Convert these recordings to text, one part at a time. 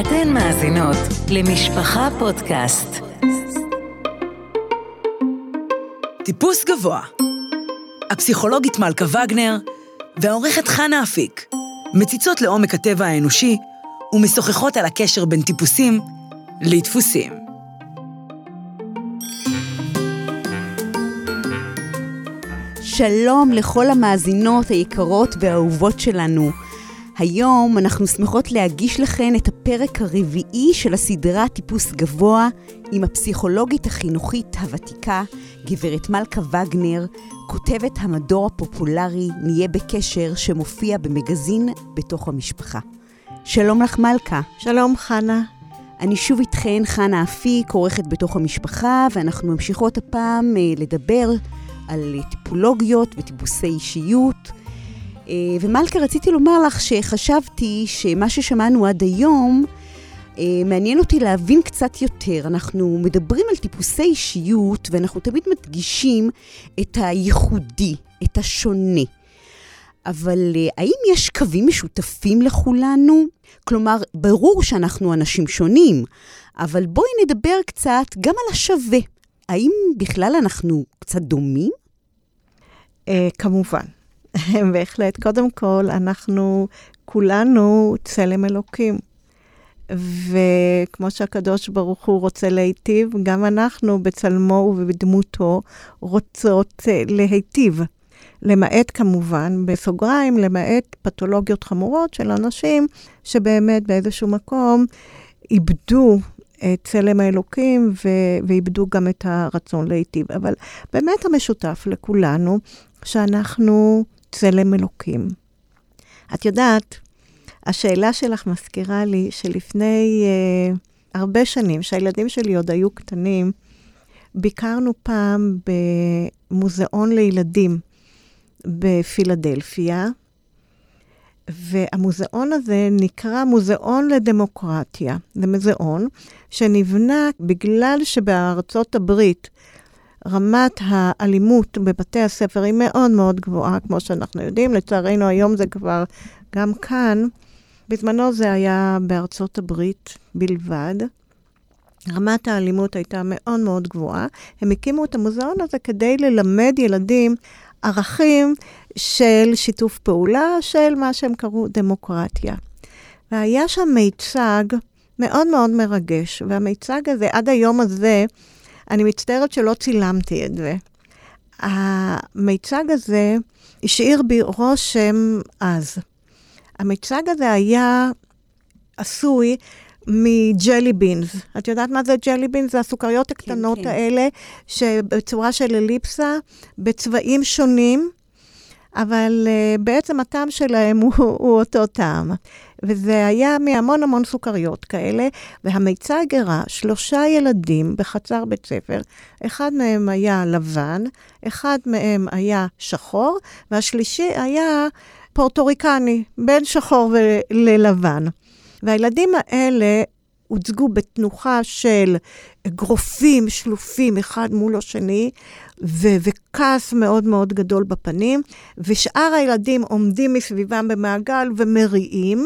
אתן מאזינות למשפחה פודקאסט. טיפוס גבוה. הפסיכולוגית מלכה וגנר והעורכת חנה אפיק מציצות לעומק הטבע האנושי ומשוחחות על הקשר בין טיפוסים לדפוסים. שלום לכל המאזינות היקרות והאהובות שלנו. היום אנחנו שמחות להגיש לכן את הפרק הרביעי של הסדרה טיפוס גבוה עם הפסיכולוגית החינוכית הוותיקה, גברת מלכה וגנר, כותבת המדור הפופולרי "נהיה בקשר" שמופיע במגזין בתוך המשפחה. שלום לך מלכה. שלום חנה. אני שוב איתכן, חנה אפיק, עורכת בתוך המשפחה, ואנחנו ממשיכות הפעם אה, לדבר על טיפולוגיות וטיפוסי אישיות. אה, ומלכה, רציתי לומר לך שחשבתי שמה ששמענו עד היום, אה, מעניין אותי להבין קצת יותר. אנחנו מדברים על טיפוסי אישיות, ואנחנו תמיד מדגישים את הייחודי, את השונה. אבל אה, האם יש קווים משותפים לכולנו? כלומר, ברור שאנחנו אנשים שונים, אבל בואי נדבר קצת גם על השווה. האם בכלל אנחנו קצת דומים? Uh, כמובן, בהחלט. קודם כל, אנחנו כולנו צלם אלוקים. וכמו שהקדוש ברוך הוא רוצה להיטיב, גם אנחנו בצלמו ובדמותו רוצות uh, להיטיב. למעט כמובן, בסוגריים, למעט פתולוגיות חמורות של אנשים שבאמת באיזשהו מקום איבדו את צלם האלוקים ו- ואיבדו גם את הרצון להיטיב. אבל באמת המשותף לכולנו, שאנחנו צלם אלוקים. את יודעת, השאלה שלך מזכירה לי שלפני uh, הרבה שנים, שהילדים שלי עוד היו קטנים, ביקרנו פעם במוזיאון לילדים בפילדלפיה, והמוזיאון הזה נקרא מוזיאון לדמוקרטיה. זה מוזיאון שנבנה בגלל שבארצות הברית רמת האלימות בבתי הספר היא מאוד מאוד גבוהה, כמו שאנחנו יודעים. לצערנו היום זה כבר גם כאן. בזמנו זה היה בארצות הברית בלבד. רמת האלימות הייתה מאוד מאוד גבוהה. הם הקימו את המוזיאון הזה כדי ללמד ילדים ערכים של שיתוף פעולה, של מה שהם קראו דמוקרטיה. והיה שם מיצג מאוד מאוד מרגש, והמיצג הזה, עד היום הזה, אני מצטערת שלא צילמתי את זה. המיצג הזה השאיר בי רושם עז. המיצג הזה היה עשוי מג'לי בינס. את יודעת מה זה ג'לי בינס? זה הסוכריות הקטנות כן, כן. האלה, שבצורה של אליפסה, בצבעים שונים, אבל uh, בעצם הטעם שלהם הוא, הוא אותו טעם. וזה היה מהמון המון סוכריות כאלה, והמיצג הראה שלושה ילדים בחצר בית ספר, אחד מהם היה לבן, אחד מהם היה שחור, והשלישי היה פורטוריקני, בין שחור ללבן. והילדים האלה הוצגו בתנוחה של אגרופים שלופים אחד מול השני, ו- וכעס מאוד מאוד גדול בפנים, ושאר הילדים עומדים מסביבם במעגל ומריעים,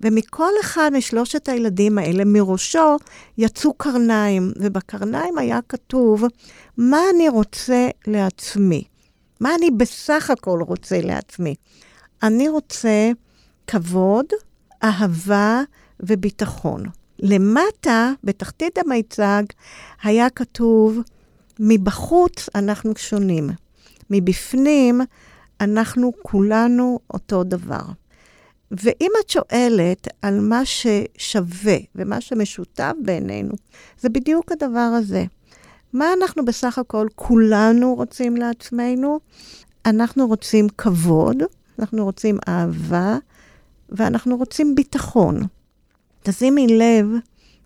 ומכל אחד משלושת הילדים האלה, מראשו, יצאו קרניים, ובקרניים היה כתוב, מה אני רוצה לעצמי? מה אני בסך הכל רוצה לעצמי? אני רוצה כבוד, אהבה וביטחון. למטה, בתחתית המיצג, היה כתוב, מבחוץ אנחנו שונים, מבפנים אנחנו כולנו אותו דבר. ואם את שואלת על מה ששווה ומה שמשותף בעינינו, זה בדיוק הדבר הזה. מה אנחנו בסך הכל כולנו רוצים לעצמנו? אנחנו רוצים כבוד, אנחנו רוצים אהבה, ואנחנו רוצים ביטחון. תשימי לב,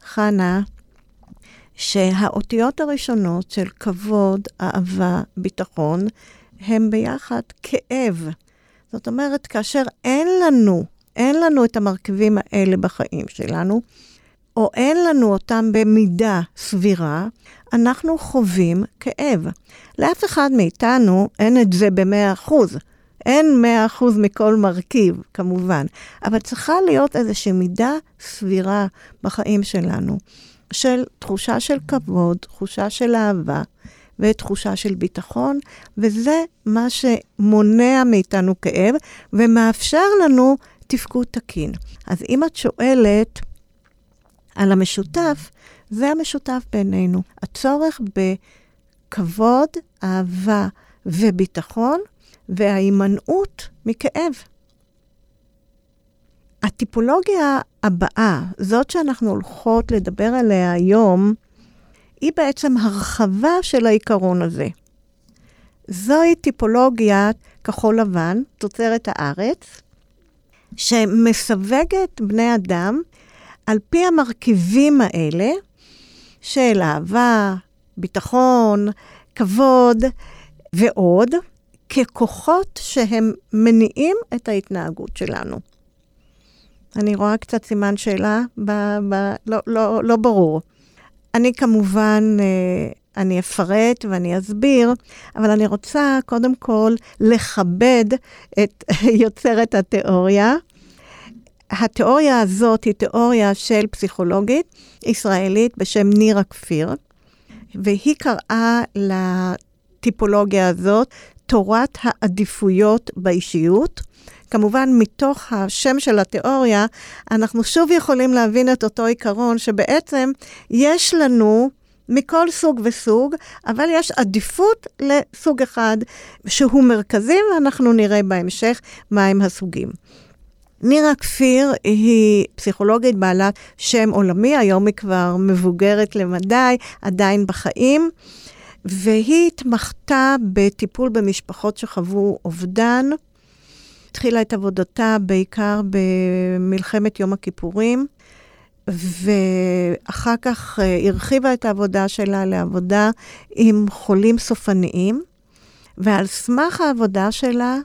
חנה, שהאותיות הראשונות של כבוד, אהבה, ביטחון, הם ביחד כאב. זאת אומרת, כאשר אין לנו, אין לנו את המרכיבים האלה בחיים שלנו, או אין לנו אותם במידה סבירה, אנחנו חווים כאב. לאף אחד מאיתנו אין את זה במאה אחוז. אין 100% מכל מרכיב, כמובן, אבל צריכה להיות איזושהי מידה סבירה בחיים שלנו, של תחושה של כבוד, תחושה של אהבה. ותחושה של ביטחון, וזה מה שמונע מאיתנו כאב ומאפשר לנו תפקוד תקין. אז אם את שואלת על המשותף, זה המשותף בינינו. הצורך בכבוד, אהבה וביטחון, וההימנעות מכאב. הטיפולוגיה הבאה, זאת שאנחנו הולכות לדבר עליה היום, היא בעצם הרחבה של העיקרון הזה. זוהי טיפולוגיית כחול לבן, תוצרת הארץ, שמסווגת בני אדם על פי המרכיבים האלה של אהבה, ביטחון, כבוד ועוד, ככוחות שהם מניעים את ההתנהגות שלנו. אני רואה קצת סימן שאלה, ב, ב, לא, לא, לא ברור. אני כמובן, אה, אני אפרט ואני אסביר, אבל אני רוצה קודם כל לכבד את יוצרת התיאוריה. התיאוריה הזאת היא תיאוריה של פסיכולוגית ישראלית בשם נירה כפיר, והיא קראה לטיפולוגיה הזאת תורת העדיפויות באישיות. כמובן, מתוך השם של התיאוריה, אנחנו שוב יכולים להבין את אותו עיקרון שבעצם יש לנו מכל סוג וסוג, אבל יש עדיפות לסוג אחד שהוא מרכזי, ואנחנו נראה בהמשך מהם הסוגים. נירה כפיר היא פסיכולוגית בעלת שם עולמי, היום היא כבר מבוגרת למדי, עדיין בחיים, והיא התמחתה בטיפול במשפחות שחוו אובדן. התחילה את עבודתה בעיקר במלחמת יום הכיפורים, ואחר כך אה, הרחיבה את העבודה שלה לעבודה עם חולים סופניים, ועל סמך העבודה שלה,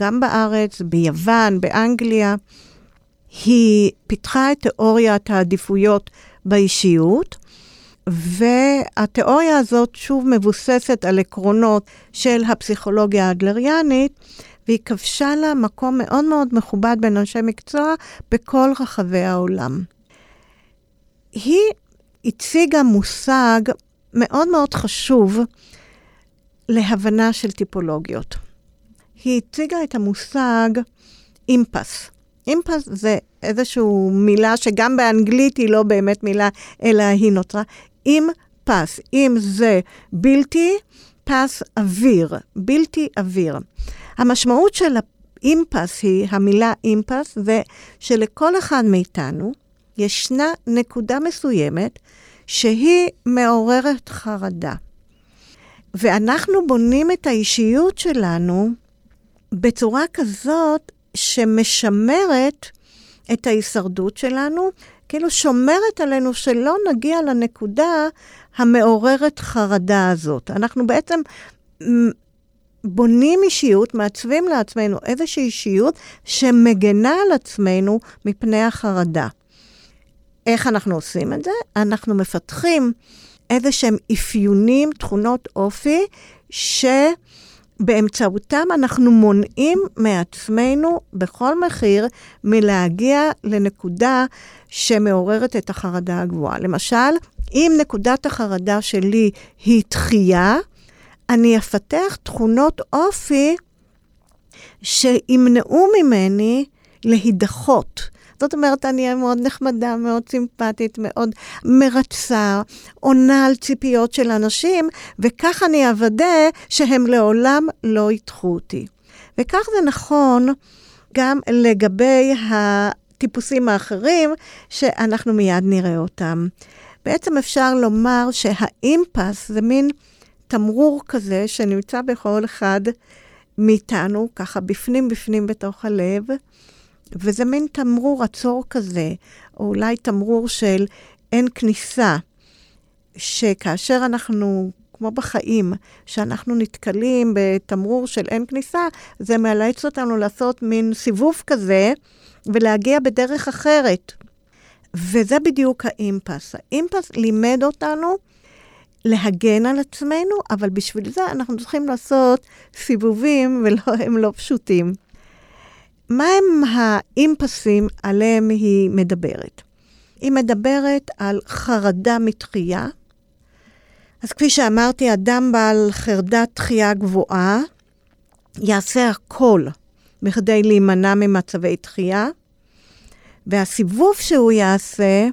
גם בארץ, ביוון, באנגליה, היא פיתחה את תיאוריית העדיפויות באישיות, והתיאוריה הזאת שוב מבוססת על עקרונות של הפסיכולוגיה האדלריאנית, והיא כבשה לה מקום מאוד מאוד מכובד בין אנשי מקצוע בכל רחבי העולם. היא הציגה מושג מאוד מאוד חשוב להבנה של טיפולוגיות. היא הציגה את המושג אימפס. אימפס זה איזושהי מילה שגם באנגלית היא לא באמת מילה, אלא היא נותרה. אימפס, אם זה בלתי, פס אוויר, בלתי אוויר. המשמעות של האימפס היא, המילה אימפס, זה שלכל אחד מאיתנו ישנה נקודה מסוימת שהיא מעוררת חרדה. ואנחנו בונים את האישיות שלנו בצורה כזאת שמשמרת את ההישרדות שלנו, כאילו שומרת עלינו שלא נגיע לנקודה המעוררת חרדה הזאת. אנחנו בעצם בונים אישיות, מעצבים לעצמנו איזושהי אישיות שמגנה על עצמנו מפני החרדה. איך אנחנו עושים את זה? אנחנו מפתחים איזה שהם אפיונים, תכונות אופי, שבאמצעותם אנחנו מונעים מעצמנו בכל מחיר מלהגיע לנקודה שמעוררת את החרדה הגבוהה. למשל, אם נקודת החרדה שלי היא דחייה, אני אפתח תכונות אופי שימנעו ממני להידחות. זאת אומרת, אני אהיה מאוד נחמדה, מאוד סימפטית, מאוד מרצה, עונה על ציפיות של אנשים, וכך אני אוודא שהם לעולם לא ידחו אותי. וכך זה נכון גם לגבי הטיפוסים האחרים, שאנחנו מיד נראה אותם. בעצם אפשר לומר שהאימפס זה מין תמרור כזה שנמצא בכל אחד מאיתנו, ככה בפנים בפנים בתוך הלב, וזה מין תמרור עצור כזה, או אולי תמרור של אין כניסה, שכאשר אנחנו, כמו בחיים, שאנחנו נתקלים בתמרור של אין כניסה, זה מאלץ אותנו לעשות מין סיבוב כזה ולהגיע בדרך אחרת. וזה בדיוק האימפס. האימפס לימד אותנו להגן על עצמנו, אבל בשביל זה אנחנו צריכים לעשות סיבובים, והם לא פשוטים. מה הם האימפסים עליהם היא מדברת? היא מדברת על חרדה מתחייה. אז כפי שאמרתי, אדם בעל חרדת תחייה גבוהה יעשה הכל בכדי להימנע ממצבי תחייה, והסיבוב שהוא יעשה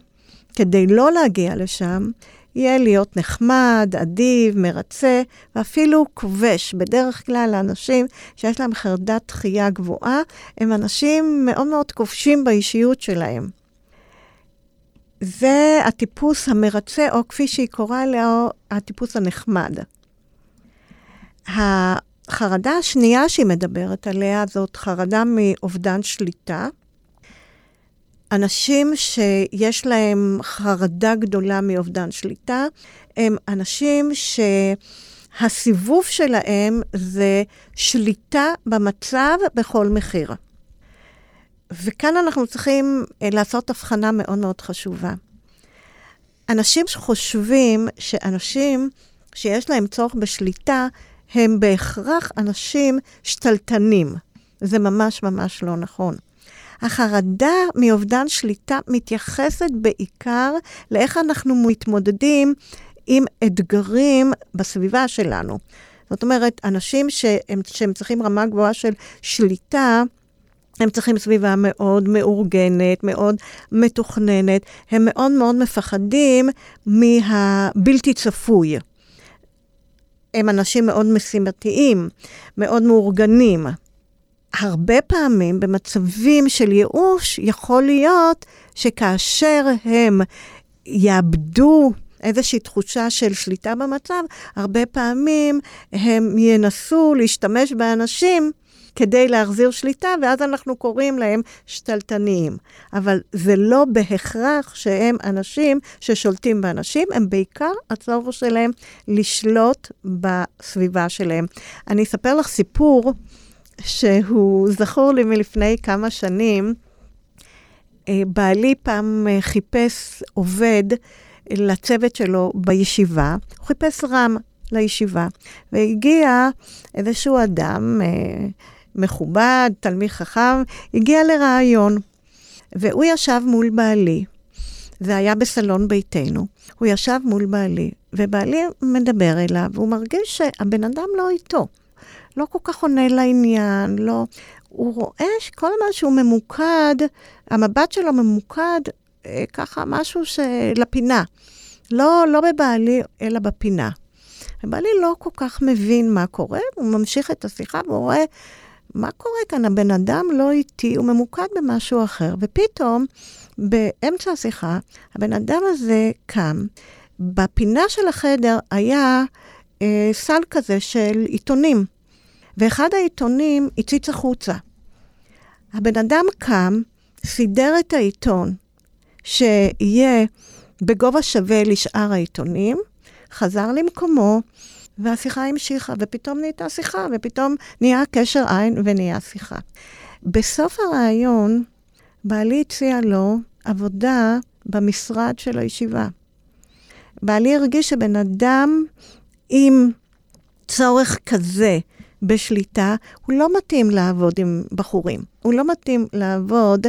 כדי לא להגיע לשם, יהיה להיות נחמד, אדיב, מרצה, ואפילו כובש. בדרך כלל האנשים שיש להם חרדת תחייה גבוהה, הם אנשים מאוד מאוד כובשים באישיות שלהם. זה הטיפוס המרצה, או כפי שהיא קוראה לו, הטיפוס הנחמד. החרדה השנייה שהיא מדברת עליה זאת חרדה מאובדן שליטה. אנשים שיש להם חרדה גדולה מאובדן שליטה, הם אנשים שהסיבוב שלהם זה שליטה במצב בכל מחיר. וכאן אנחנו צריכים אה, לעשות הבחנה מאוד מאוד חשובה. אנשים שחושבים שאנשים שיש להם צורך בשליטה, הם בהכרח אנשים שתלטנים. זה ממש ממש לא נכון. החרדה מאובדן שליטה מתייחסת בעיקר לאיך אנחנו מתמודדים עם אתגרים בסביבה שלנו. זאת אומרת, אנשים שהם, שהם צריכים רמה גבוהה של שליטה, הם צריכים סביבה מאוד מאורגנת, מאוד מתוכננת. הם מאוד מאוד מפחדים מהבלתי צפוי. הם אנשים מאוד משימתיים, מאוד מאורגנים. הרבה פעמים במצבים של ייאוש, יכול להיות שכאשר הם יאבדו איזושהי תחושה של שליטה במצב, הרבה פעמים הם ינסו להשתמש באנשים כדי להחזיר שליטה, ואז אנחנו קוראים להם שתלטניים. אבל זה לא בהכרח שהם אנשים ששולטים באנשים, הם בעיקר הצורך שלהם לשלוט בסביבה שלהם. אני אספר לך סיפור שהוא זכור לי מלפני כמה שנים. אה, בעלי פעם אה, חיפש עובד לצוות שלו בישיבה, הוא חיפש רם לישיבה, והגיע איזשהו אדם אה, מכובד, תלמיד חכם, הגיע לרעיון, והוא ישב מול בעלי, זה היה בסלון ביתנו, הוא ישב מול בעלי, ובעלי מדבר אליו, והוא מרגיש שהבן אדם לא איתו. לא כל כך עונה לעניין, לא... הוא רואה שכל מה שהוא ממוקד, המבט שלו ממוקד אה, ככה משהו לפינה. לא, לא בבעלי, אלא בפינה. ובעלי לא כל כך מבין מה קורה, הוא ממשיך את השיחה והוא רואה מה קורה כאן, הבן אדם לא איתי, הוא ממוקד במשהו אחר. ופתאום, באמצע השיחה, הבן אדם הזה קם. בפינה של החדר היה אה, סל כזה של עיתונים. ואחד העיתונים הציץ החוצה. הבן אדם קם, סידר את העיתון שיהיה בגובה שווה לשאר העיתונים, חזר למקומו, והשיחה המשיכה, ופתאום נהייתה שיחה, ופתאום נהיה קשר עין ונהיה שיחה. בסוף הראיון, בעלי הציע לו עבודה במשרד של הישיבה. בעלי הרגיש שבן אדם עם צורך כזה בשליטה, הוא לא מתאים לעבוד עם בחורים. הוא לא מתאים לעבוד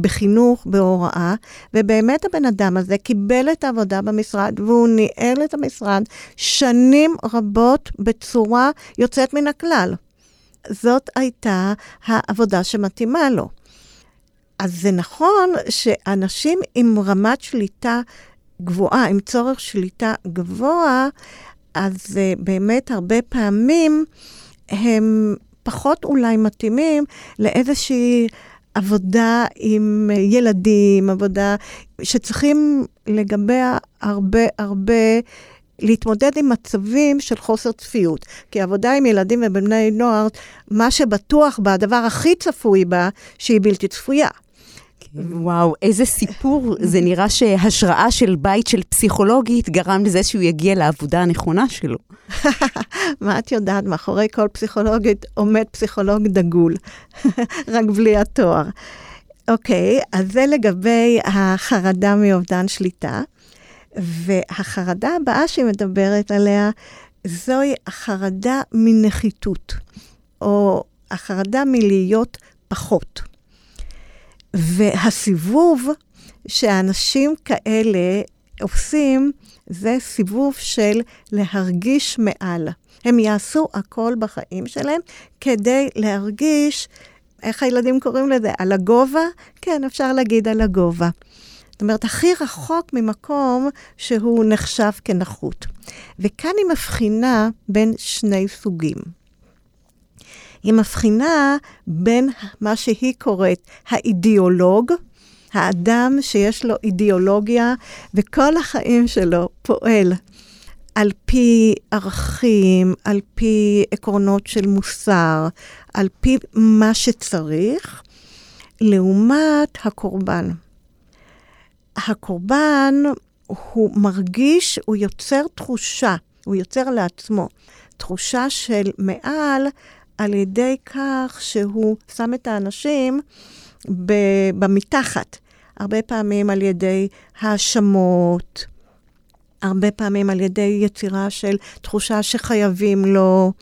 בחינוך, בהוראה, ובאמת הבן אדם הזה קיבל את העבודה במשרד, והוא ניהל את המשרד שנים רבות בצורה יוצאת מן הכלל. זאת הייתה העבודה שמתאימה לו. אז זה נכון שאנשים עם רמת שליטה גבוהה, עם צורך שליטה גבוה, אז uh, באמת הרבה פעמים הם פחות אולי מתאימים לאיזושהי עבודה עם ילדים, עבודה שצריכים לגביה הרבה הרבה להתמודד עם מצבים של חוסר צפיות. כי עבודה עם ילדים ובני נוער, מה שבטוח בה, הדבר הכי צפוי בה, שהיא בלתי צפויה. וואו, איזה סיפור. זה נראה שהשראה של בית של פסיכולוגית גרם לזה שהוא יגיע לעבודה הנכונה שלו. מה את יודעת? מאחורי כל פסיכולוגית עומד פסיכולוג דגול, רק בלי התואר. אוקיי, אז זה לגבי החרדה מאובדן שליטה. והחרדה הבאה שהיא מדברת עליה, זוהי החרדה מנחיתות, או החרדה מלהיות פחות. והסיבוב שאנשים כאלה עושים, זה סיבוב של להרגיש מעל. הם יעשו הכל בחיים שלהם כדי להרגיש, איך הילדים קוראים לזה? על הגובה? כן, אפשר להגיד על הגובה. זאת אומרת, הכי רחוק ממקום שהוא נחשב כנחות. וכאן היא מבחינה בין שני סוגים. היא מבחינה בין מה שהיא קוראת האידיאולוג, האדם שיש לו אידיאולוגיה וכל החיים שלו פועל על פי ערכים, על פי עקרונות של מוסר, על פי מה שצריך, לעומת הקורבן. הקורבן, הוא מרגיש, הוא יוצר תחושה, הוא יוצר לעצמו תחושה של מעל על ידי כך שהוא שם את האנשים במתחת. הרבה פעמים על ידי האשמות, הרבה פעמים על ידי יצירה של תחושה שחייבים לו.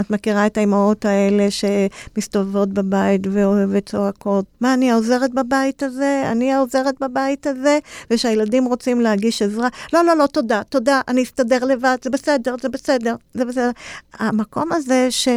את מכירה את האימהות האלה שמסתובבות בבית וצועקות, מה, אני העוזרת בבית הזה? אני העוזרת בבית הזה? ושהילדים רוצים להגיש עזרה, לא, לא, לא, תודה, תודה, אני אסתדר לבד, זה בסדר, זה בסדר, זה בסדר. המקום הזה ש...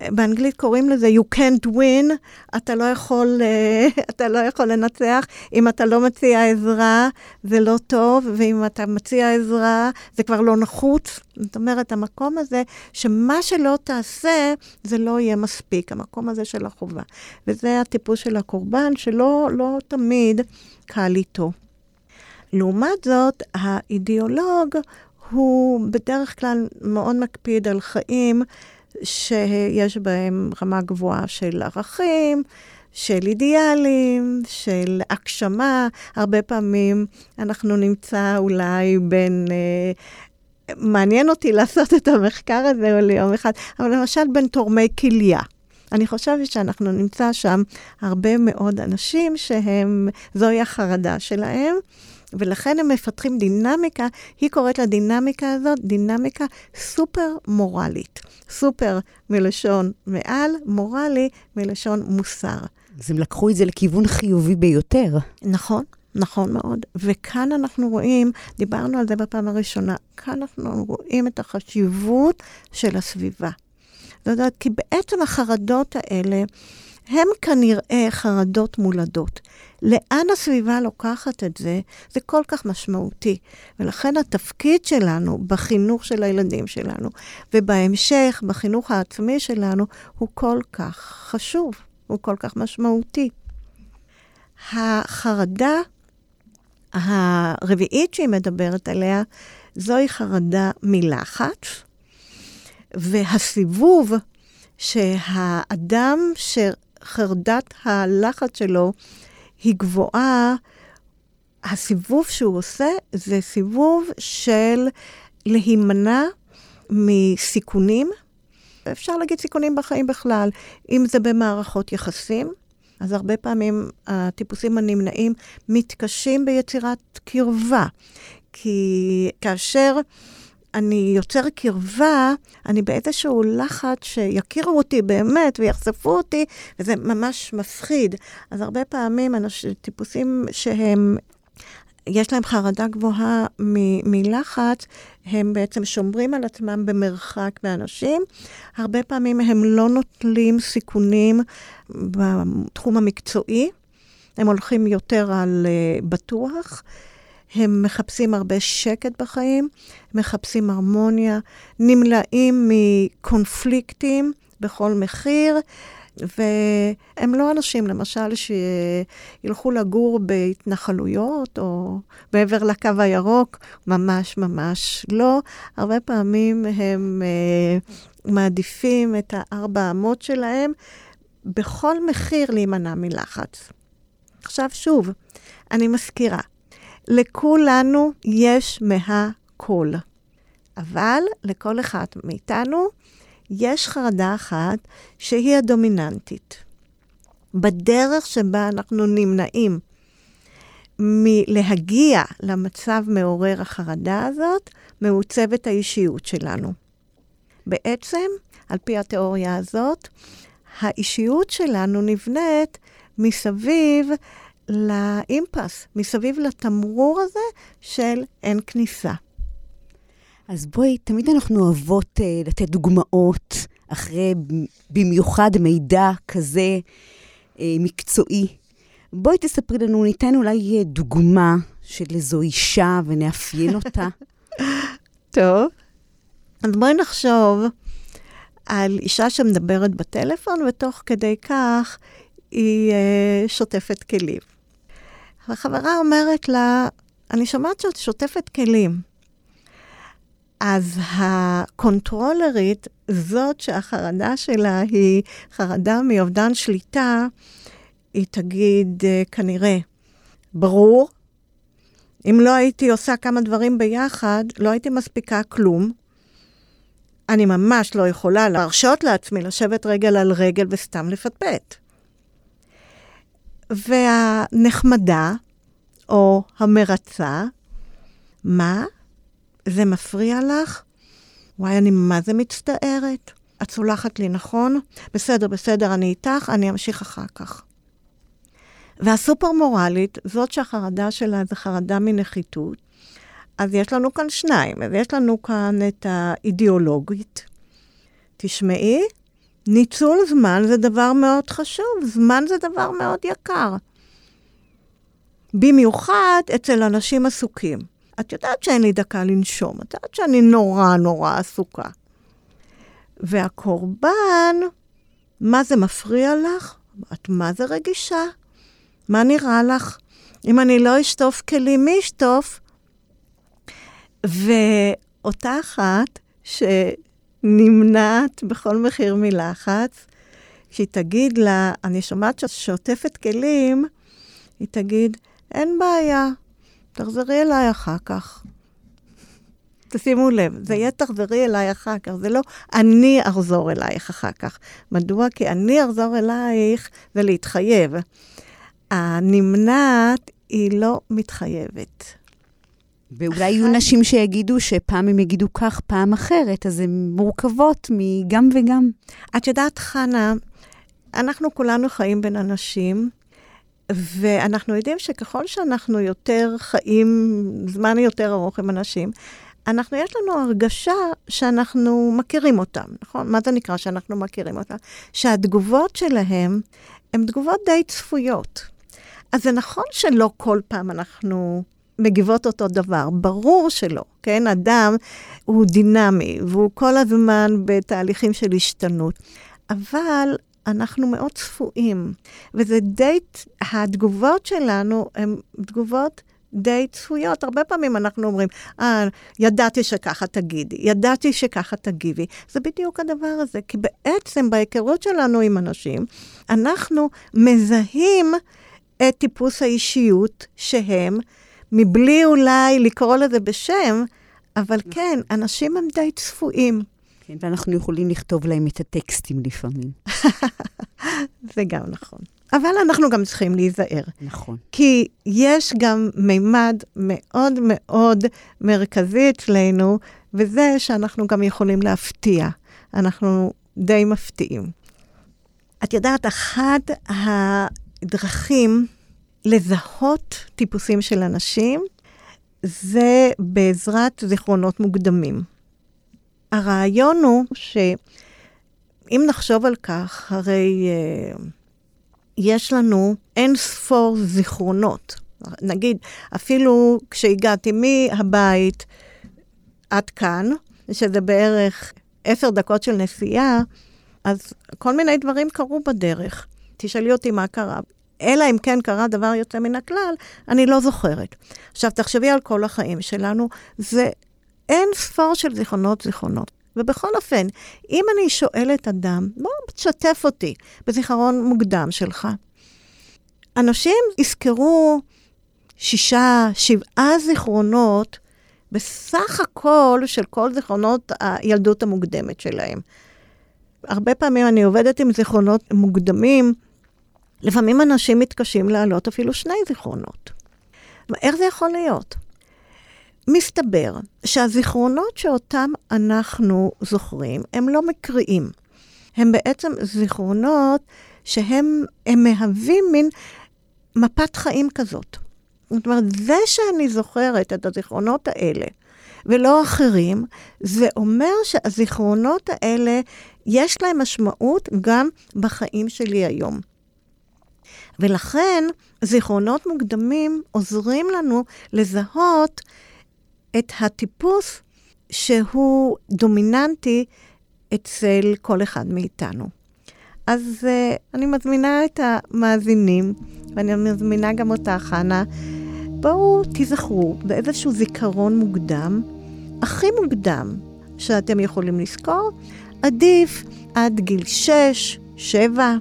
באנגלית קוראים לזה you can't win, אתה לא יכול, אה, אתה לא יכול לנצח. אם אתה לא מציע עזרה, זה לא טוב, ואם אתה מציע עזרה, זה כבר לא נחוץ. זאת אומרת, המקום הזה, שמה שלא תעשה, זה לא יהיה מספיק, המקום הזה של החובה. וזה הטיפוס של הקורבן, שלא לא תמיד קל איתו. לעומת זאת, האידיאולוג הוא בדרך כלל מאוד מקפיד על חיים שיש בהם רמה גבוהה של ערכים, של אידיאלים, של הגשמה. הרבה פעמים אנחנו נמצא אולי בין... אה, מעניין אותי לעשות את המחקר הזה או ליום אחד, אבל למשל בין תורמי כליה. אני חושבת שאנחנו נמצא שם הרבה מאוד אנשים שהם, זוהי החרדה שלהם, ולכן הם מפתחים דינמיקה, היא קוראת לדינמיקה הזאת דינמיקה סופר מורלית. סופר מלשון מעל, מורלי מלשון מוסר. אז הם לקחו את זה לכיוון חיובי ביותר. נכון. נכון מאוד. וכאן אנחנו רואים, דיברנו על זה בפעם הראשונה, כאן אנחנו רואים את החשיבות של הסביבה. זאת אומרת, כי בעצם החרדות האלה, הם כנראה חרדות מולדות. לאן הסביבה לוקחת את זה, זה כל כך משמעותי. ולכן התפקיד שלנו בחינוך של הילדים שלנו, ובהמשך, בחינוך העצמי שלנו, הוא כל כך חשוב, הוא כל כך משמעותי. החרדה הרביעית שהיא מדברת עליה, זוהי חרדה מלחץ, והסיבוב שהאדם שחרדת הלחץ שלו היא גבוהה, הסיבוב שהוא עושה זה סיבוב של להימנע מסיכונים. אפשר להגיד סיכונים בחיים בכלל, אם זה במערכות יחסים, אז הרבה פעמים הטיפוסים הנמנעים מתקשים ביצירת קרבה. כי כאשר אני יוצר קרבה, אני באיזשהו לחץ שיכירו אותי באמת ויחשפו אותי, וזה ממש מפחיד. אז הרבה פעמים אנשים, טיפוסים שהם יש להם חרדה גבוהה מ- מלחץ, הם בעצם שומרים על עצמם במרחק מאנשים. הרבה פעמים הם לא נוטלים סיכונים בתחום המקצועי, הם הולכים יותר על uh, בטוח. הם מחפשים הרבה שקט בחיים, מחפשים הרמוניה, נמלאים מקונפליקטים בכל מחיר, והם לא אנשים, למשל, שילכו לגור בהתנחלויות או מעבר לקו הירוק, ממש ממש לא. הרבה פעמים הם uh, מעדיפים את הארבע אמות שלהם, בכל מחיר להימנע מלחץ. עכשיו שוב, אני מזכירה, לכולנו יש מהכל. אבל לכל אחד מאיתנו יש חרדה אחת שהיא הדומיננטית. בדרך שבה אנחנו נמנעים מלהגיע למצב מעורר החרדה הזאת, מעוצבת האישיות שלנו. בעצם, על פי התיאוריה הזאת, האישיות שלנו נבנית מסביב לאימפס, מסביב לתמרור הזה של אין כניסה. אז בואי, תמיד אנחנו אוהבות אה, לתת דוגמאות אחרי במיוחד מידע כזה אה, מקצועי. בואי תספרי לנו, ניתן אולי דוגמה של איזו אישה ונאפיין אותה. טוב, אז בואי נחשוב על אישה שמדברת בטלפון, ותוך כדי כך היא uh, שוטפת כלים. החברה אומרת לה, אני שומעת שאת שוטפת כלים. אז הקונטרולרית, זאת שהחרדה שלה היא חרדה מאובדן שליטה, היא תגיד, אה, כנראה, ברור, אם לא הייתי עושה כמה דברים ביחד, לא הייתי מספיקה כלום. אני ממש לא יכולה להרשות לעצמי לשבת רגל על רגל וסתם לפטפט. והנחמדה, או המרצה, מה? זה מפריע לך? וואי, אני מה זה מצטערת. את סולחת לי, נכון? בסדר, בסדר, אני איתך, אני אמשיך אחר כך. והסופר מורלית, זאת שהחרדה שלה זה חרדה מנחיתות, אז יש לנו כאן שניים. אז יש לנו כאן את האידיאולוגית. תשמעי, ניצול זמן זה דבר מאוד חשוב, זמן זה דבר מאוד יקר. במיוחד אצל אנשים עסוקים. את יודעת שאין לי דקה לנשום, את יודעת שאני נורא נורא עסוקה. והקורבן, מה זה מפריע לך? את מה זה רגישה? מה נראה לך? אם אני לא אשטוף כלים, מי ישטוף? ואותה אחת שנמנעת בכל מחיר מלחץ, כשהיא תגיד לה, אני שומעת שאת שוטפת כלים, היא תגיד, אין בעיה, תחזרי אליי אחר כך. תשימו לב, זה יהיה תחזרי אליי אחר כך, זה לא אני אחזור אלייך אחר כך. מדוע? כי אני אחזור אלייך זה להתחייב. הנמנעת היא לא מתחייבת. ואולי יהיו נשים שיגידו שפעם הם יגידו כך, פעם אחרת, אז הן מורכבות מגם וגם. את יודעת, חנה, אנחנו כולנו חיים בין אנשים, ואנחנו יודעים שככל שאנחנו יותר חיים זמן יותר ארוך עם אנשים, אנחנו, יש לנו הרגשה שאנחנו מכירים אותם, נכון? מה זה נקרא שאנחנו מכירים אותם? שהתגובות שלהם הן תגובות די צפויות. אז זה נכון שלא כל פעם אנחנו מגיבות אותו דבר, ברור שלא, כן? אדם הוא דינמי, והוא כל הזמן בתהליכים של השתנות. אבל אנחנו מאוד צפויים, וזה די, התגובות שלנו הן תגובות די צפויות. הרבה פעמים אנחנו אומרים, אה, ידעתי שככה תגידי, ידעתי שככה תגיבי. זה בדיוק הדבר הזה, כי בעצם בהיכרות שלנו עם אנשים, אנחנו מזהים את טיפוס האישיות שהם, מבלי אולי לקרוא לזה בשם, אבל כן, אנשים הם די צפויים. כן, ואנחנו יכולים לכתוב להם את הטקסטים לפעמים. זה גם נכון. אבל אנחנו גם צריכים להיזהר. נכון. כי יש גם מימד מאוד מאוד מרכזי אצלנו, וזה שאנחנו גם יכולים להפתיע. אנחנו די מפתיעים. את יודעת, אחת הדרכים לזהות טיפוסים של אנשים זה בעזרת זיכרונות מוקדמים. הרעיון הוא שאם נחשוב על כך, הרי uh, יש לנו אין ספור זיכרונות. נגיד, אפילו כשהגעתי מהבית עד כאן, שזה בערך עשר דקות של נסיעה, אז כל מיני דברים קרו בדרך. תשאלי אותי מה קרה. אלא אם כן קרה דבר יוצא מן הכלל, אני לא זוכרת. עכשיו, תחשבי על כל החיים שלנו, זה אין ספור של זיכרונות זיכרונות. ובכל אופן, אם אני שואלת אדם, בוא תשתף אותי בזיכרון מוקדם שלך. אנשים יזכרו שישה, שבעה זיכרונות בסך הכל של כל זיכרונות הילדות המוקדמת שלהם. הרבה פעמים אני עובדת עם זיכרונות מוקדמים, לפעמים אנשים מתקשים להעלות אפילו שני זיכרונות. איך זה יכול להיות? מסתבר שהזיכרונות שאותם אנחנו זוכרים הם לא מקריים. הם בעצם זיכרונות שהם מהווים מין מפת חיים כזאת. זאת אומרת, זה שאני זוכרת את הזיכרונות האלה ולא אחרים, זה אומר שהזיכרונות האלה, יש להם משמעות גם בחיים שלי היום. ולכן, זיכרונות מוקדמים עוזרים לנו לזהות את הטיפוס שהוא דומיננטי אצל כל אחד מאיתנו. אז uh, אני מזמינה את המאזינים, ואני מזמינה גם אותך, חנה, בואו תיזכרו באיזשהו זיכרון מוקדם, הכי מוקדם שאתם יכולים לזכור, עדיף עד גיל 6, 7,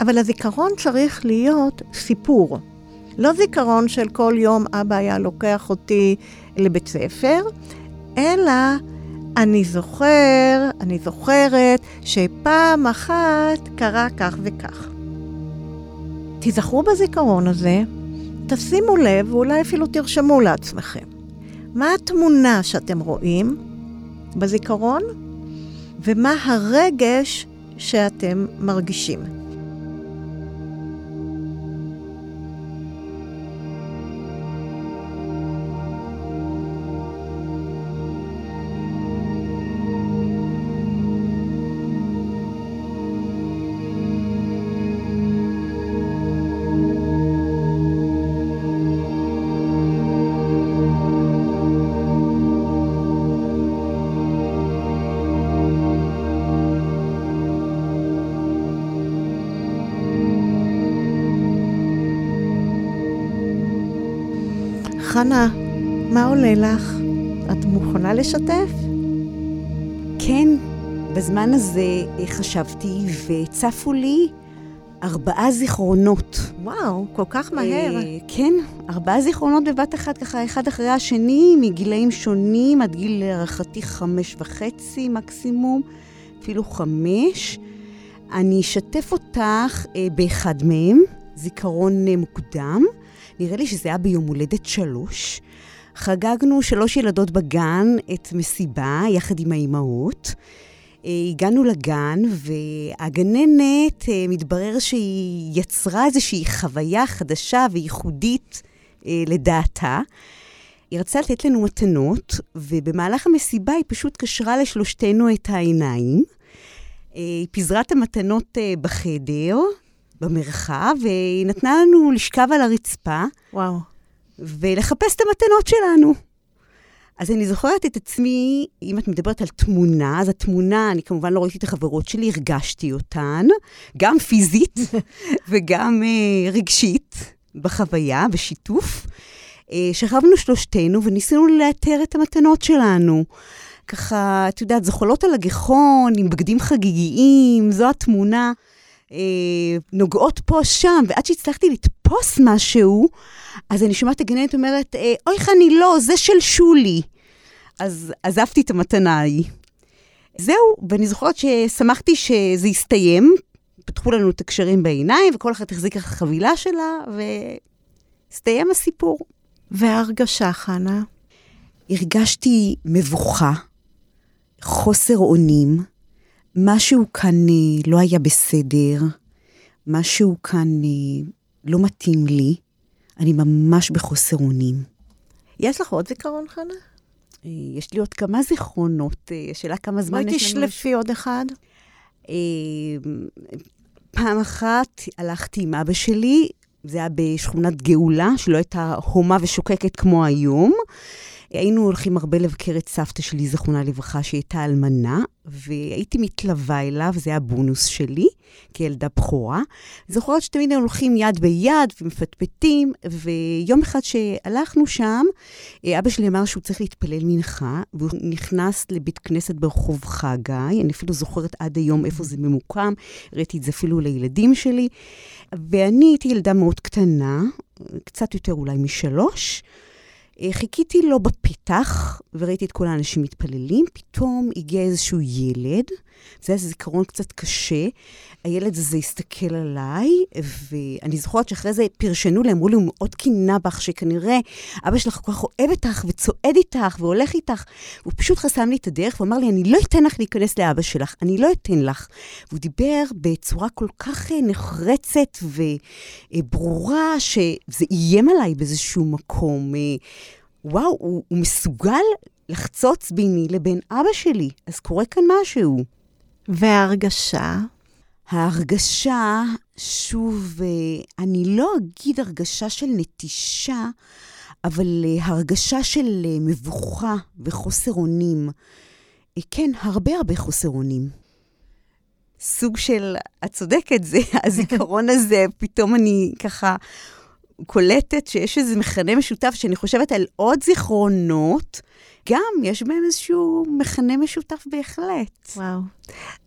אבל הזיכרון צריך להיות סיפור. לא זיכרון של כל יום אבא היה לוקח אותי לבית ספר, אלא אני זוכר, אני זוכרת שפעם אחת קרה כך וכך. תיזכרו בזיכרון הזה, תשימו לב, ואולי אפילו תרשמו לעצמכם. מה התמונה שאתם רואים בזיכרון, ומה הרגש שאתם מרגישים. חנה, מה עולה לך? את מוכנה לשתף? כן, בזמן הזה אה, חשבתי וצפו לי ארבעה זיכרונות. וואו, כל כך מהר. אה, כן, ארבעה זיכרונות בבת אחת, ככה אחד אחרי השני, מגילאים שונים, עד גיל להערכתי חמש וחצי מקסימום, אפילו חמש. אני אשתף אותך אה, באחד מהם, זיכרון אה, מוקדם. נראה לי שזה היה ביום הולדת שלוש. חגגנו שלוש ילדות בגן את מסיבה יחד עם האימהות. אה, הגענו לגן, והגננת, אה, מתברר שהיא יצרה איזושהי חוויה חדשה וייחודית אה, לדעתה. היא רצתה לתת לנו מתנות, ובמהלך המסיבה היא פשוט קשרה לשלושתנו את העיניים. היא פיזרה את המתנות בחדר, במרחב, והיא נתנה לנו לשכב על הרצפה. וואו. ולחפש את המתנות שלנו. אז אני זוכרת את עצמי, אם את מדברת על תמונה, אז התמונה, אני כמובן לא ראיתי את החברות שלי, הרגשתי אותן, גם פיזית וגם uh, רגשית, בחוויה, בשיתוף. Uh, שכבנו שלושתנו וניסינו לאתר את המתנות שלנו. ככה, את יודעת, זוחלות על הגחון, עם בגדים חגיגיים, זו התמונה. אה, נוגעות פה, שם, ועד שהצלחתי לתפוס משהו, אז אני שומעת את הגננת אומרת, אה, אוי חני, לא, זה של שולי. אז עזבתי את המתנה ההיא. זהו, ואני זוכרת ששמחתי שזה יסתיים, פתחו לנו את הקשרים בעיניים, וכל אחת החזיקה חבילה שלה, והסתיים הסיפור. וההרגשה, חנה? הרגשתי מבוכה, חוסר אונים, משהו כאן אה, לא היה בסדר, משהו כאן אה, לא מתאים לי, אני ממש בחוסר אונים. יש לך עוד זיכרון, חנה? אה, יש לי עוד כמה זיכרונות, השאלה כמה זמן יש לנו. בואי תשלפי עוד אחד. פעם אחת הלכתי עם אבא שלי, זה היה בשכונת גאולה, שלא הייתה הומה ושוקקת כמו היום. היינו הולכים הרבה לבקר את סבתא שלי, זכרונה לברכה, שהיא הייתה אלמנה, והייתי מתלווה אליו, זה היה בונוס שלי, כילדה בכורה. זוכרת שתמיד היינו הולכים יד ביד ומפטפטים, ויום אחד שהלכנו שם, אה, אבא שלי אמר שהוא צריך להתפלל מנחה, והוא נכנס לבית כנסת ברחוב חגי, אני אפילו זוכרת עד היום איפה זה ממוקם, הראיתי את זה אפילו לילדים שלי, ואני הייתי ילדה מאוד קטנה, קצת יותר אולי משלוש. אה, חיכיתי לו בפתח, וראיתי את כל האנשים מתפללים, פתאום הגיע איזשהו ילד, זה היה זיכרון קצת קשה. הילד הזה הסתכל עליי, ואני זוכרת שאחרי זה פרשנו לי, אמרו לי, הוא מאוד קינא בך, שכנראה אבא שלך כל כך אוהב אותך וצועד איתך והולך איתך. הוא פשוט חסם לי את הדרך ואמר לי, אני לא אתן לך להיכנס לאבא שלך, אני לא אתן לך. והוא דיבר בצורה כל כך אה, נחרצת וברורה, שזה איים עליי באיזשהו מקום. אה, וואו, הוא, הוא מסוגל לחצוץ ביני לבין אבא שלי, אז קורה כאן משהו. וההרגשה? ההרגשה, שוב, אה, אני לא אגיד הרגשה של נטישה, אבל אה, הרגשה של אה, מבוכה וחוסר אונים. כן, הרבה הרבה חוסר אונים. סוג של, את צודקת, זה הזיכרון הזה, פתאום אני ככה קולטת שיש איזה מכנה משותף, שאני חושבת על עוד זיכרונות, גם יש בהם איזשהו מכנה משותף בהחלט. וואו.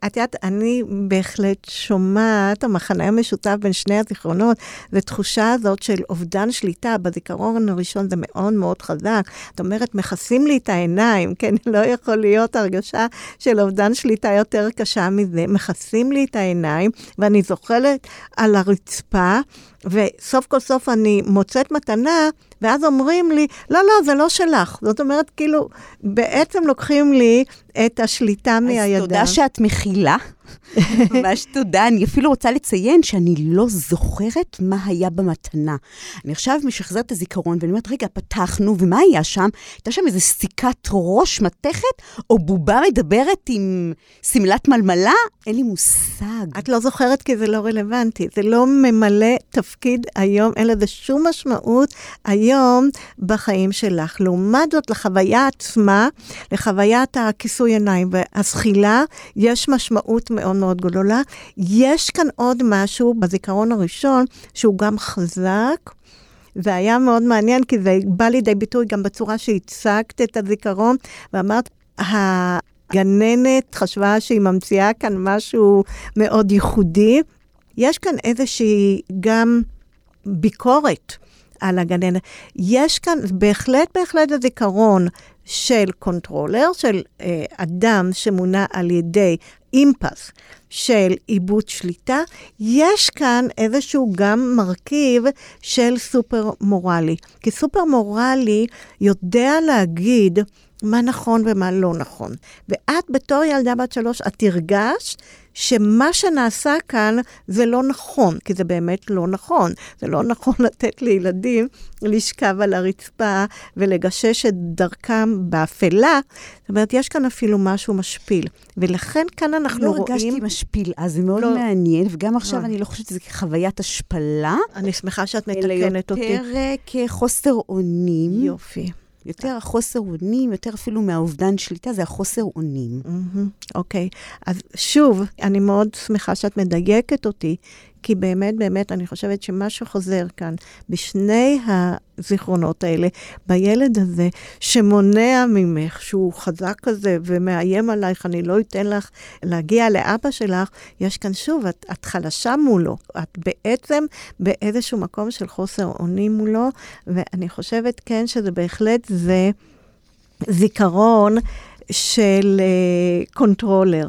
את יודעת, אני בהחלט שומעת, המחנה המשותף בין שני הזיכרונות, זה תחושה הזאת של אובדן שליטה. בזיכרון הראשון זה מאוד מאוד חזק. זאת אומרת, מכסים לי את העיניים, כן? לא יכול להיות הרגשה של אובדן שליטה יותר קשה מזה. מכסים לי את העיניים, ואני זוכרת על הרצפה, וסוף כל סוף אני מוצאת מתנה, ואז אומרים לי, לא, לא, זה לא שלך. זאת אומרת, כאילו, בעצם לוקחים לי את השליטה מהידיים. אז תודה שאת מכילה. ממש תודה. אני אפילו רוצה לציין שאני לא זוכרת מה היה במתנה. אני עכשיו משחזרת את הזיכרון, ואני אומרת, רגע, פתחנו, ומה היה שם? הייתה שם איזו סיכת ראש מתכת, או בובה מדברת עם שמלת מלמלה? אין לי מושג. את לא זוכרת כי זה לא רלוונטי. זה לא ממלא תפקיד היום, אין לזה שום משמעות היום בחיים שלך. לעומת זאת, לחוויה עצמה, לחוויית הכיסוי עיניים והזחילה, יש משמעות מאוד מאוד גדולה. יש כאן עוד משהו בזיכרון הראשון, שהוא גם חזק. זה היה מאוד מעניין, כי זה בא לידי ביטוי גם בצורה שהצגת את הזיכרון, ואמרת, הגננת חשבה שהיא ממציאה כאן משהו מאוד ייחודי. יש כאן איזושהי גם ביקורת על הגננת. יש כאן בהחלט, בהחלט הזיכרון של controller, של אה, אדם שמונע על ידי אימפס של איבוד שליטה, יש כאן איזשהו גם מרכיב של סופר מורלי. כי סופר מורלי יודע להגיד מה נכון ומה לא נכון. ואת בתור ילדה בת שלוש, את הרגשת שמה שנעשה כאן זה לא נכון, כי זה באמת לא נכון. זה לא נכון לתת לילדים לשכב על הרצפה ולגשש את דרכם באפלה. זאת אומרת, יש כאן אפילו משהו משפיל. ולכן כאן אנחנו לא רואים... לא הרגשתי משפיל, אז זה מאוד לא. מעניין, וגם עכשיו לא. אני לא חושבת שזה כחוויית השפלה. אני שמחה שאת מתקנת אותי. אלא יותר אה, כחוסר אונים. יופי. יותר החוסר אונים, יותר אפילו מהאובדן שליטה, זה החוסר אונים. אוקיי. Mm-hmm. Okay. אז שוב, אני מאוד שמחה שאת מדייקת אותי, כי באמת, באמת, אני חושבת שמה שחוזר כאן בשני הזיכרונות האלה, בילד הזה, שמונע ממך, שהוא חזק כזה ומאיים עלייך, אני לא אתן לך להגיע לאבא שלך, יש כאן שוב, את, את חלשה מולו. את בעצם באיזשהו מקום של חוסר אונים מולו, ואני חושבת, כן, שזה בהחלט זה זיכרון של uh, controller.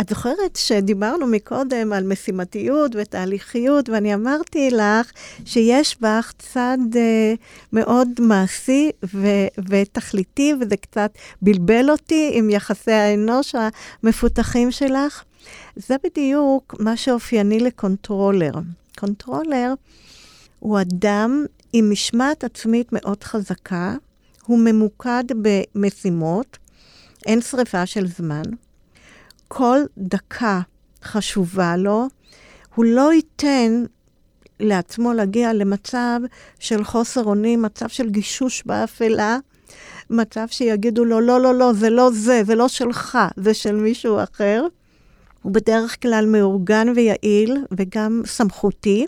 את זוכרת שדיברנו מקודם על משימתיות ותהליכיות, ואני אמרתי לך שיש בך צד uh, מאוד מעשי ו- ותכליתי, וזה קצת בלבל אותי עם יחסי האנוש המפותחים שלך. זה בדיוק מה שאופייני ל controller. Controller הוא אדם עם משמעת עצמית מאוד חזקה, הוא ממוקד במשימות, אין שריפה של זמן. כל דקה חשובה לו, הוא לא ייתן לעצמו להגיע למצב של חוסר אונים, מצב של גישוש באפלה, מצב שיגידו לו, לא, לא, לא, זה לא זה, זה לא שלך, זה של מישהו אחר. הוא בדרך כלל מאורגן ויעיל וגם סמכותי.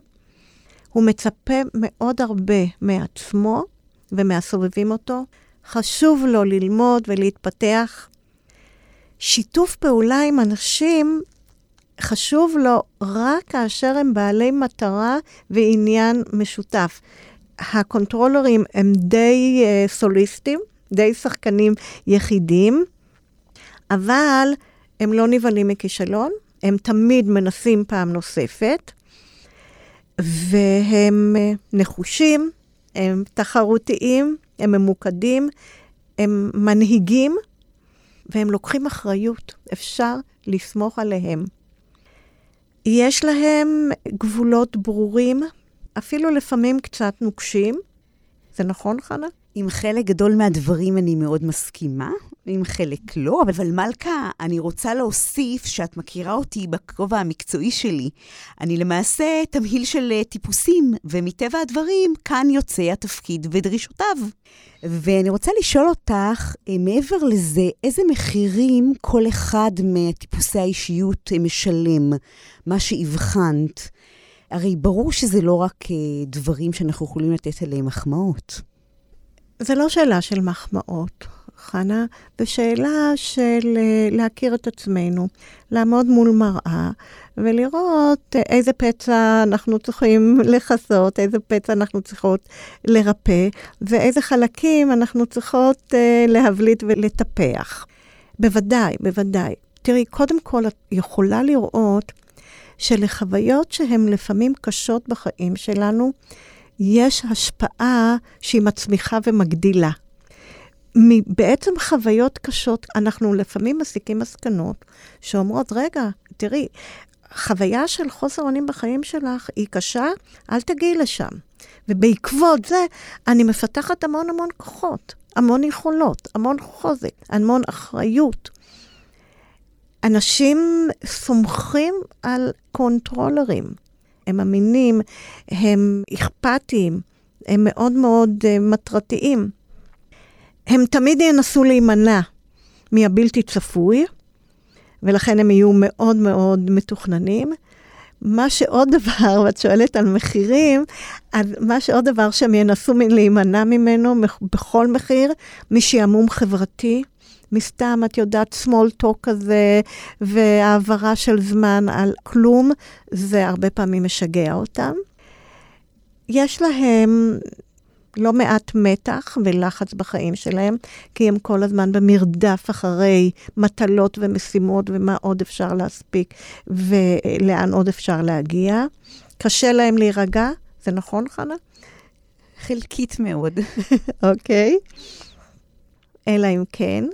הוא מצפה מאוד הרבה מעצמו ומהסובבים אותו. חשוב לו ללמוד ולהתפתח שיתוף פעולה עם אנשים חשוב לו רק כאשר הם בעלי מטרה ועניין משותף. הקונטרולרים הם די uh, סוליסטים, די שחקנים יחידים, אבל הם לא נבהלים מכישלון, הם תמיד מנסים פעם נוספת, והם אה, נחושים, הם תחרותיים, הם ממוקדים, הם מנהיגים, והם לוקחים אחריות. אפשר לסמוך עליהם. יש להם גבולות ברורים, אפילו לפעמים קצת נוקשים. זה נכון, חנה? עם חלק גדול מהדברים אני מאוד מסכימה, עם חלק לא, אבל, מלכה, אני רוצה להוסיף שאת מכירה אותי בכובע המקצועי שלי. אני למעשה תמהיל של אה, טיפוסים, ומטבע הדברים, כאן יוצא התפקיד ודרישותיו. ואני רוצה לשאול אותך, אה, מעבר לזה, איזה מחירים כל אחד מטיפוסי האישיות אה, משלם, מה שהבחנת? הרי ברור שזה לא רק דברים שאנחנו יכולים לתת עליהם מחמאות. זה לא שאלה של מחמאות, חנה, זה שאלה של אה, להכיר את עצמנו, לעמוד מול מראה ולראות איזה פצע אנחנו צריכים לכסות, איזה פצע אנחנו צריכות לרפא, ואיזה חלקים אנחנו צריכות uh, להבליט ולטפח. בוודאי, בוודאי. תראי, קודם כל, את יכולה לראות שלחוויות שהן לפעמים קשות בחיים שלנו, יש השפעה שהיא מצמיחה ומגדילה. בעצם חוויות קשות, אנחנו לפעמים מסיקים מסקנות שאומרות, רגע, תראי, חוויה של חוסר אונים בחיים שלך היא קשה, אל תגיעי לשם. ובעקבות זה, אני מפתחת המון המון כוחות, המון יכולות, המון חוזק, המון אחריות. אנשים סומכים על קונטרולרים. הם אמינים, הם אכפתיים, הם מאוד מאוד uh, מטרתיים. הם תמיד ינסו להימנע מהבלתי צפוי, ולכן הם יהיו מאוד מאוד מתוכננים. מה שעוד דבר, ואת שואלת על מחירים, אז מה שעוד דבר שהם ינסו להימנע ממנו בכל מחיר, משעמום חברתי, מסתם, את יודעת, small talk כזה, והעברה של זמן על כלום, זה הרבה פעמים משגע אותם. יש להם לא מעט מתח ולחץ בחיים שלהם, כי הם כל הזמן במרדף אחרי מטלות ומשימות ומה עוד אפשר להספיק ולאן עוד אפשר להגיע. קשה להם להירגע, זה נכון, חנה? חלקית מאוד. אוקיי. okay. אלא אם כן,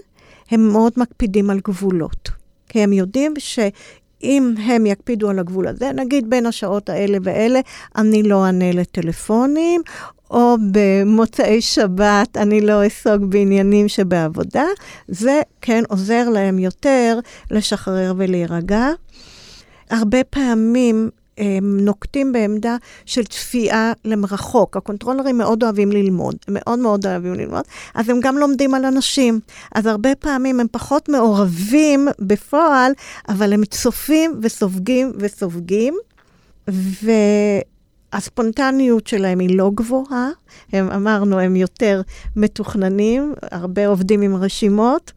הם מאוד מקפידים על גבולות. כי הם יודעים שאם הם יקפידו על הגבול הזה, נגיד בין השעות האלה ואלה, אני לא אענה לטלפונים, או במוצאי שבת אני לא אעסוק בעניינים שבעבודה, זה כן עוזר להם יותר לשחרר ולהירגע. הרבה פעמים נוקטים בעמדה של צפייה למרחוק. הקונטרולרים מאוד אוהבים ללמוד, הם מאוד מאוד אוהבים ללמוד, אז הם גם לומדים על אנשים. אז הרבה פעמים הם פחות מעורבים בפועל, אבל הם צופים וסופגים וסופגים. והספונטניות שלהם היא לא גבוהה, הם אמרנו, הם יותר מתוכננים, הרבה עובדים עם רשימות.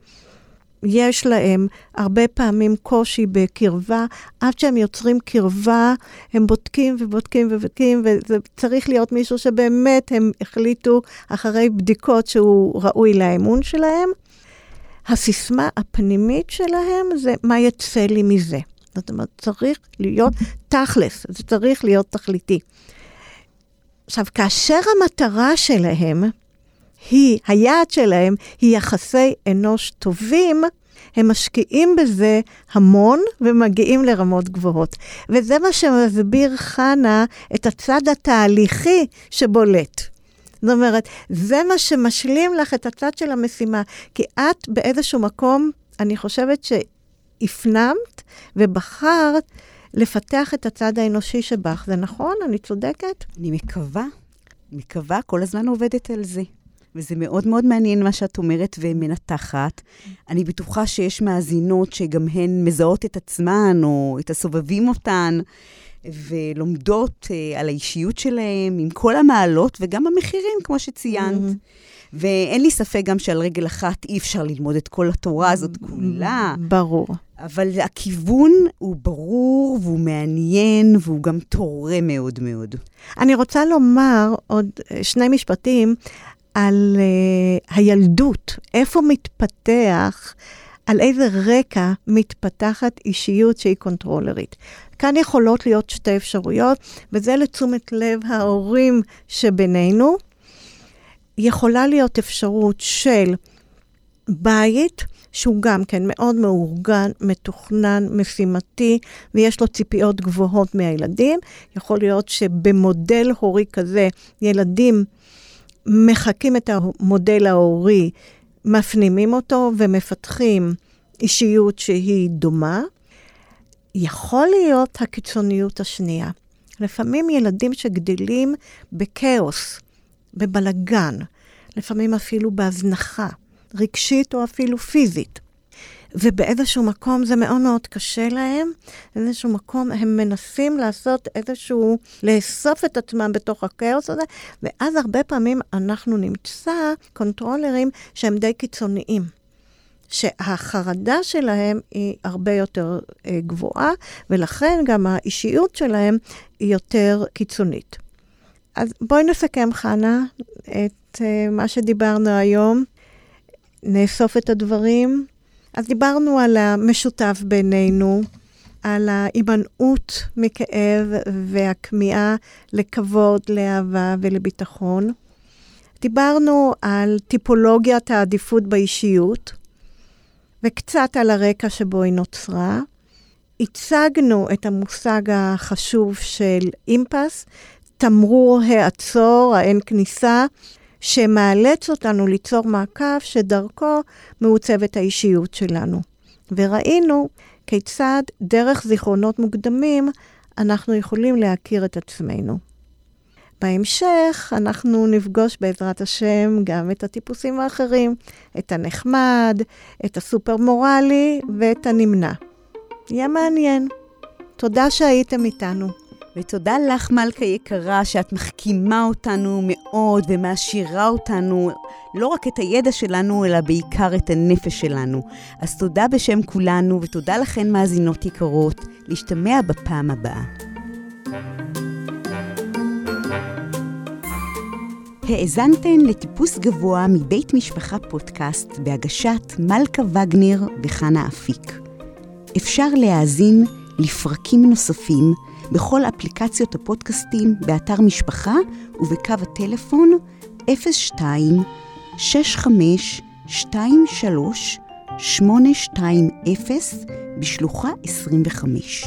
יש להם הרבה פעמים קושי בקרבה, עד שהם יוצרים קרבה, הם בודקים ובודקים ובודקים, וזה צריך להיות מישהו שבאמת הם החליטו אחרי בדיקות שהוא ראוי לאמון שלהם. הסיסמה הפנימית שלהם זה מה יצא לי מזה. זאת אומרת, צריך להיות תכלס, זה צריך להיות תכליתי. עכשיו, כאשר המטרה שלהם היא, היעד שלהם היא יחסי אנוש טובים, הם משקיעים בזה המון ומגיעים לרמות גבוהות. וזה מה שמסביר חנה את הצד התהליכי שבולט. זאת אומרת, זה מה שמשלים לך את הצד של המשימה. כי את באיזשהו מקום, אני חושבת שהפנמת ובחרת לפתח את הצד האנושי שבך. זה נכון? אני צודקת? אני מקווה. מקווה, כל הזמן עובדת על זה. וזה מאוד מאוד מעניין מה שאת אומרת ומנתחת. אני בטוחה שיש מאזינות שגם הן מזהות את עצמן או את הסובבים אותן. ולומדות uh, על האישיות שלהם, עם כל המעלות וגם המחירים, כמו שציינת. Mm-hmm. ואין לי ספק גם שעל רגל אחת אי אפשר ללמוד את כל התורה הזאת כולה. ברור. אבל הכיוון הוא ברור והוא מעניין והוא גם תורם מאוד מאוד. אני רוצה לומר עוד אה, שני משפטים על uh, הילדות, איפה מתפתח על איזה רקע מתפתחת אישיות שהיא קונטרולרית. כאן יכולות להיות שתי אפשרויות, וזה לתשומת לב ההורים שבינינו. יכולה להיות אפשרות של בית, שהוא גם כן מאוד מאורגן, מתוכנן, משימתי, ויש לו ציפיות גבוהות מהילדים. יכול להיות שבמודל הורי כזה, ילדים מחקים את המודל ההורי, מפנימים אותו ומפתחים אישיות שהיא דומה. יכול להיות הקיצוניות השנייה. לפעמים ילדים שגדלים בכאוס, בבלגן, לפעמים אפילו בהזנחה, רגשית או אפילו פיזית. ובאיזשהו מקום זה מאוד מאוד קשה להם, באיזשהו מקום הם מנסים לעשות איזשהו, לאסוף את עצמם בתוך הכאוס הזה, ואז הרבה פעמים אנחנו נמצא קונטרולרים שהם די קיצוניים. שהחרדה שלהם היא הרבה יותר אה, גבוהה, ולכן גם האישיות שלהם היא יותר קיצונית. אז בואי נסכם, חנה, את אה, מה שדיברנו היום. נאסוף את הדברים. אז דיברנו על המשותף בינינו, על ההימנעות מכאב והכמיהה לכבוד, לאהבה ולביטחון. דיברנו על טיפולוגיית העדיפות באישיות, וקצת על הרקע שבו היא נוצרה. הצגנו את המושג החשוב של אימפס, תמרור העצור, האין כניסה, שמאלץ אותנו ליצור מעקף שדרכו מעוצבת האישיות שלנו. וראינו כיצד דרך זיכרונות מוקדמים אנחנו יכולים להכיר את עצמנו. בהמשך אנחנו נפגוש בעזרת השם גם את הטיפוסים האחרים, את הנחמד, את הסופר מורלי ואת הנמנע. יהיה מעניין. תודה שהייתם איתנו. ותודה לך, מלכה יקרה, שאת מחכימה אותנו מאוד ומעשירה אותנו, לא רק את הידע שלנו, אלא בעיקר את הנפש שלנו. אז תודה בשם כולנו, ותודה לכן, מאזינות יקרות. להשתמע בפעם הבאה. האזנתן לטיפוס גבוה מבית משפחה פודקאסט בהגשת מלכה וגנר וחנה אפיק. אפשר להאזין לפרקים נוספים בכל אפליקציות הפודקאסטים באתר משפחה ובקו הטלפון 02 65 23 820 בשלוחה 25.